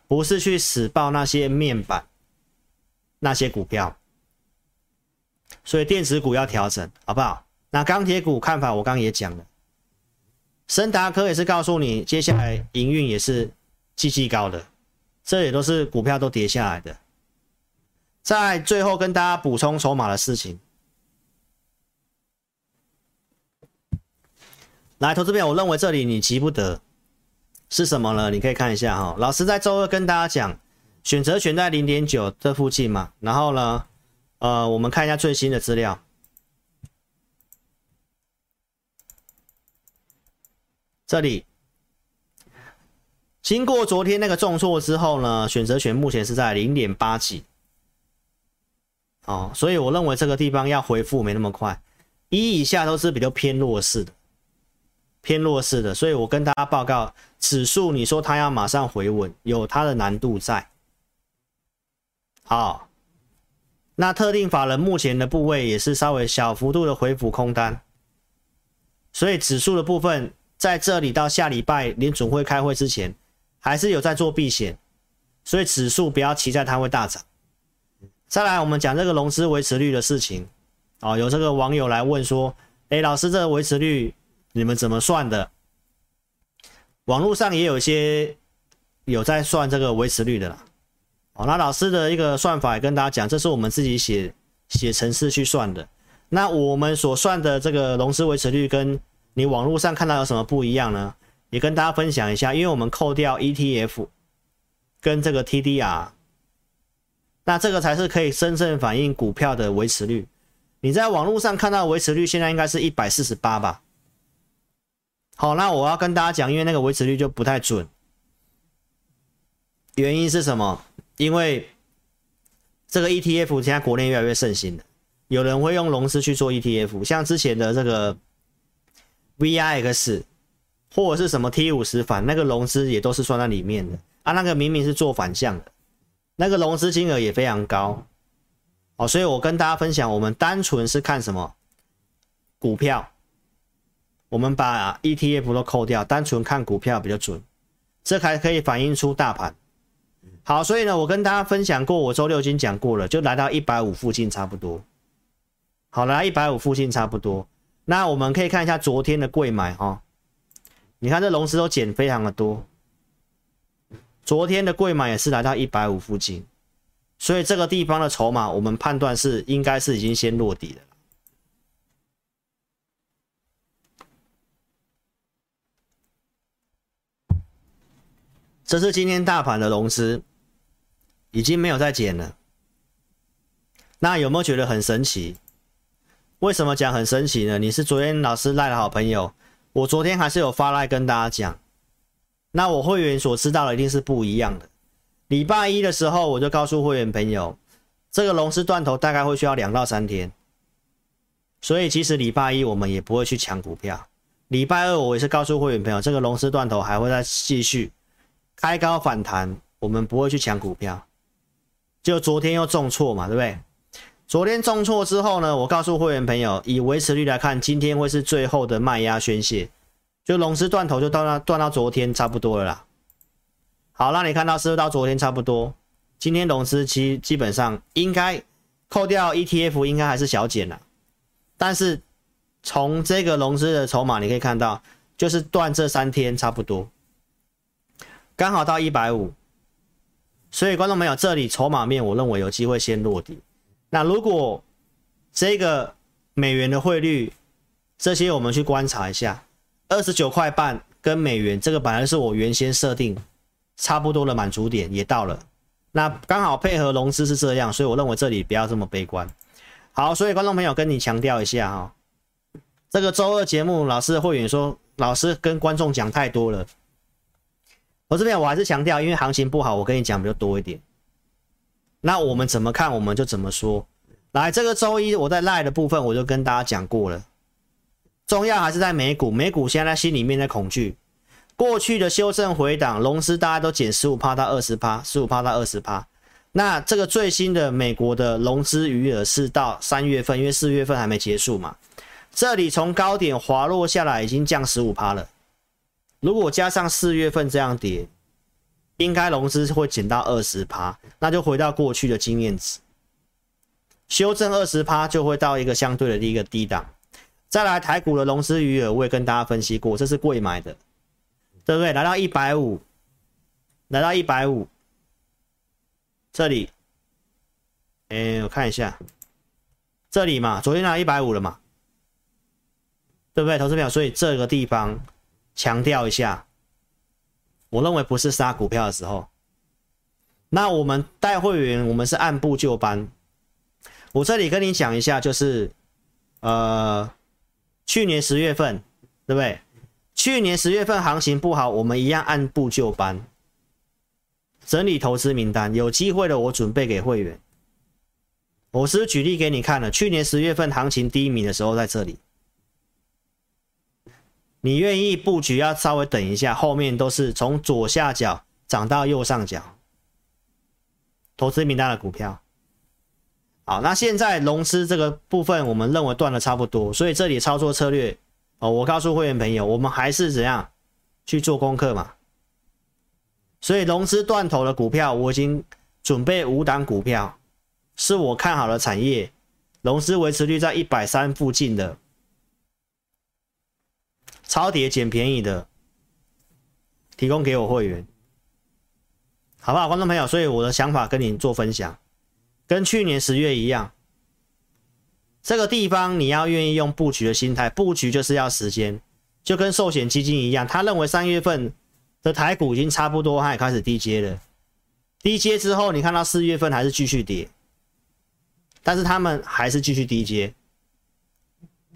不是去死抱那些面板那些股票。所以电子股要调整，好不好？那钢铁股看法，我刚刚也讲了，升达科也是告诉你，接下来营运也是季季高的，这也都是股票都跌下来的。在最后跟大家补充筹码的事情，来，投资朋友，我认为这里你急不得，是什么呢？你可以看一下哈，老师在周二跟大家讲，选择权在零点九这附近嘛，然后呢，呃，我们看一下最新的资料。这里。经过昨天那个重挫之后呢，选择权目前是在零点八几，哦，所以我认为这个地方要回复没那么快，一以下都是比较偏弱势的，偏弱势的，所以我跟大家报告，指数你说它要马上回稳，有它的难度在。好，那特定法人目前的部位也是稍微小幅度的回补空单，所以指数的部分在这里到下礼拜联准会开会之前，还是有在做避险，所以指数不要期待它会大涨。再来，我们讲这个融资维持率的事情，哦，有这个网友来问说，哎，老师，这个维持率你们怎么算的？网络上也有一些有在算这个维持率的啦。哦，那老师的一个算法也跟大家讲，这是我们自己写写程式去算的。那我们所算的这个融资维持率跟你网络上看到有什么不一样呢？也跟大家分享一下，因为我们扣掉 ETF 跟这个 TDR。那这个才是可以真正反映股票的维持率。你在网络上看到维持率，现在应该是一百四十八吧？好，那我要跟大家讲，因为那个维持率就不太准。原因是什么？因为这个 ETF 现在国内越来越盛行了，有人会用融资去做 ETF，像之前的这个 VIX 或者是什么 T 五十反，那个融资也都是算在里面的啊。那个明明是做反向的。那个融资金额也非常高，哦，所以我跟大家分享，我们单纯是看什么股票，我们把 ETF 都扣掉，单纯看股票比较准，这还可以反映出大盘。好，所以呢，我跟大家分享过，我周六已经讲过了，就来到一百五附近差不多。好，来一百五附近差不多。那我们可以看一下昨天的柜买哈，你看这融资都减非常的多。昨天的柜买也是来到一百五附近，所以这个地方的筹码，我们判断是应该是已经先落底了。这是今天大盘的融资，已经没有再减了。那有没有觉得很神奇？为什么讲很神奇呢？你是昨天老师赖的好朋友，我昨天还是有发赖跟大家讲。那我会员所知道的一定是不一样的。礼拜一的时候，我就告诉会员朋友，这个龙狮断头大概会需要两到三天，所以其实礼拜一我们也不会去抢股票。礼拜二我也是告诉会员朋友，这个龙狮断头还会再继续开高反弹，我们不会去抢股票。就昨天又重挫嘛，对不对？昨天重挫之后呢，我告诉会员朋友，以维持率来看，今天会是最后的卖压宣泄。就融资断头就断到断到昨天差不多了啦。好，那你看到是不是到昨天差不多？今天融资其基本上应该扣掉 ETF，应该还是小减了。但是从这个融资的筹码你可以看到，就是断这三天差不多，刚好到一百五。所以观众朋友，这里筹码面我认为有机会先落地。那如果这个美元的汇率这些我们去观察一下。二十九块半跟美元，这个本来是我原先设定差不多的满足点，也到了。那刚好配合融资是这样，所以我认为这里不要这么悲观。好，所以观众朋友跟你强调一下哈，这个周二节目老师会员说，老师跟观众讲太多了。我这边我还是强调，因为行情不好，我跟你讲比较多一点。那我们怎么看，我们就怎么说。来，这个周一我在赖的部分，我就跟大家讲过了。重要还是在美股，美股现在心里面在恐惧。过去的修正回档，融资大家都减十五趴到二十趴，十五趴到二十趴。那这个最新的美国的融资余额是到三月份，因为四月份还没结束嘛。这里从高点滑落下来，已经降十五趴了。如果加上四月份这样跌，应该融资会减到二十趴，那就回到过去的经验值。修正二十趴就会到一个相对的一个低档。再来台股的融资余额，我也跟大家分析过，这是贵买的，对不对？来到一百五，来到一百五，这里，哎，我看一下，这里嘛，昨天拿一百五了嘛，对不对？投资朋友，所以这个地方强调一下，我认为不是杀股票的时候。那我们带会员，我们是按部就班。我这里跟你讲一下，就是，呃。去年十月份，对不对？去年十月份行情不好，我们一样按部就班整理投资名单。有机会的，我准备给会员。我是举例给你看了，去年十月份行情低迷的时候在这里，你愿意布局要稍微等一下，后面都是从左下角涨到右上角，投资名单的股票。好，那现在融资这个部分，我们认为断的差不多，所以这里操作策略哦，我告诉会员朋友，我们还是怎样去做功课嘛。所以融资断头的股票，我已经准备五档股票，是我看好的产业，融资维持率在一百三附近的。超跌捡便宜的，提供给我会员，好不好，观众朋友？所以我的想法跟你做分享，跟去年十月一样，这个地方你要愿意用布局的心态，布局就是要时间，就跟寿险基金一样，他认为三月份的台股已经差不多，他也开始低阶了，低阶之后，你看到四月份还是继续跌，但是他们还是继续低阶，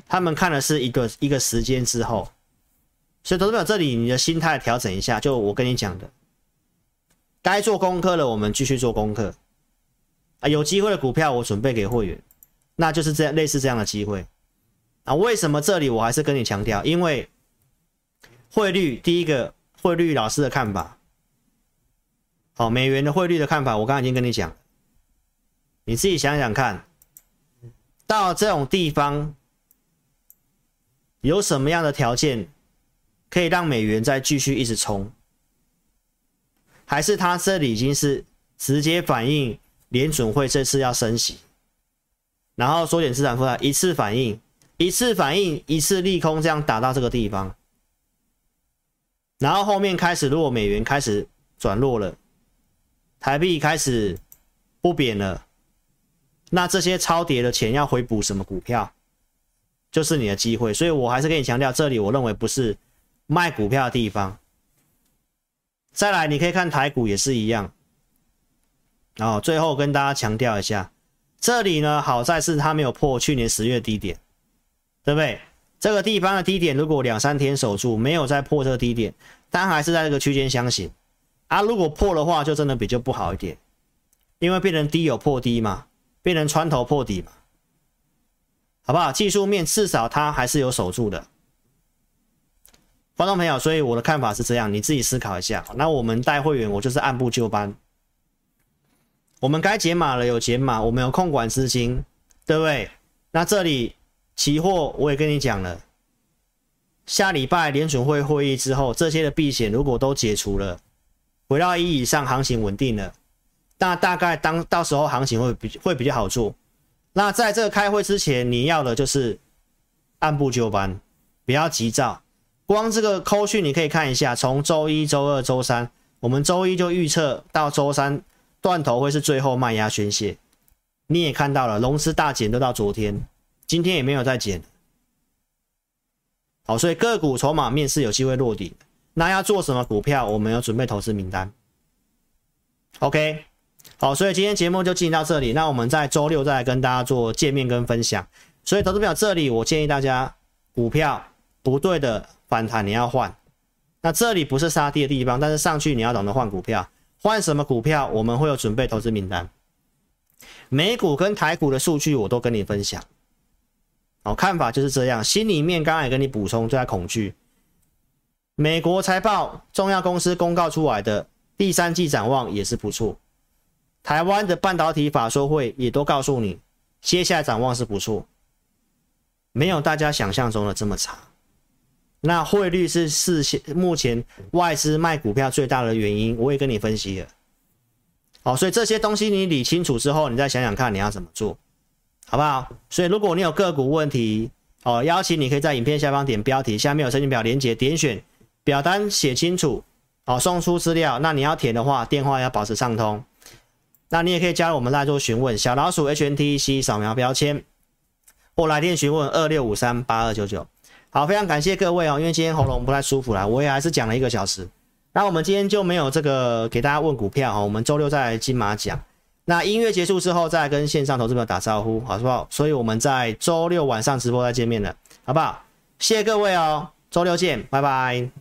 他们看的是一个一个时间之后。所以，投资者这里你的心态调整一下，就我跟你讲的，该做功课了，我们继续做功课啊。有机会的股票，我准备给会员，那就是这样类似这样的机会啊。为什么这里我还是跟你强调？因为汇率，第一个汇率老师的看法，好，美元的汇率的看法，我刚刚已经跟你讲，你自己想想看，到这种地方有什么样的条件？可以让美元再继续一直冲，还是它这里已经是直接反映联准会这次要升息，然后缩减资产负债，一次反应，一次反应，一次利空，这样打到这个地方，然后后面开始，如果美元开始转弱了，台币开始不贬了，那这些超跌的钱要回补什么股票，就是你的机会。所以我还是跟你强调，这里我认为不是。卖股票的地方，再来，你可以看台股也是一样。哦，最后跟大家强调一下，这里呢，好在是它没有破去年十月低点，对不对？这个地方的低点，如果两三天守住，没有再破这个低点，但还是在这个区间箱型啊。如果破的话，就真的比较不好一点，因为变成低有破低嘛，变成穿头破底嘛，好不好？技术面至少它还是有守住的。观众朋友，所以我的看法是这样，你自己思考一下。那我们带会员，我就是按部就班。我们该解码了有解码，我们有控管资金，对不对？那这里期货我也跟你讲了，下礼拜联准会会议之后，这些的避险如果都解除了，回到一以上，行情稳定了，那大概当到时候行情会比会比较好做。那在这个开会之前，你要的就是按部就班，不要急躁。光这个扣讯你可以看一下，从周一、周二、周三，我们周一就预测到周三断头会是最后卖压宣泄。你也看到了，融资大减都到昨天，今天也没有再减。好，所以个股筹码面是有机会落底。那要做什么股票？我们有准备投资名单。OK，好，所以今天节目就进行到这里。那我们在周六再来跟大家做见面跟分享。所以投资表这里，我建议大家股票不对的。反弹你要换，那这里不是杀跌的地方，但是上去你要懂得换股票，换什么股票？我们会有准备投资名单，美股跟台股的数据我都跟你分享，哦，看法就是这样，心里面刚才也跟你补充，就在恐惧。美国财报重要公司公告出来的第三季展望也是不错，台湾的半导体法说会也都告诉你，接下来展望是不错，没有大家想象中的这么差。那汇率是事先目前外资卖股票最大的原因，我也跟你分析了。好，所以这些东西你理清楚之后，你再想想看你要怎么做，好不好？所以如果你有个股问题，哦，邀请你可以在影片下方点标题，下面有申请表连接，点选表单写清楚，哦，送出资料。那你要填的话，电话要保持畅通。那你也可以加入我们来做询问，小老鼠 HNTC 扫描标签，或来电询问二六五三八二九九。好，非常感谢各位哦，因为今天喉咙不太舒服啦，我也还是讲了一个小时。那我们今天就没有这个给大家问股票哦，我们周六再来金马奖。那音乐结束之后再跟线上投资朋友打招呼，好不好？所以我们在周六晚上直播再见面了，好不好？谢谢各位哦，周六见，拜拜。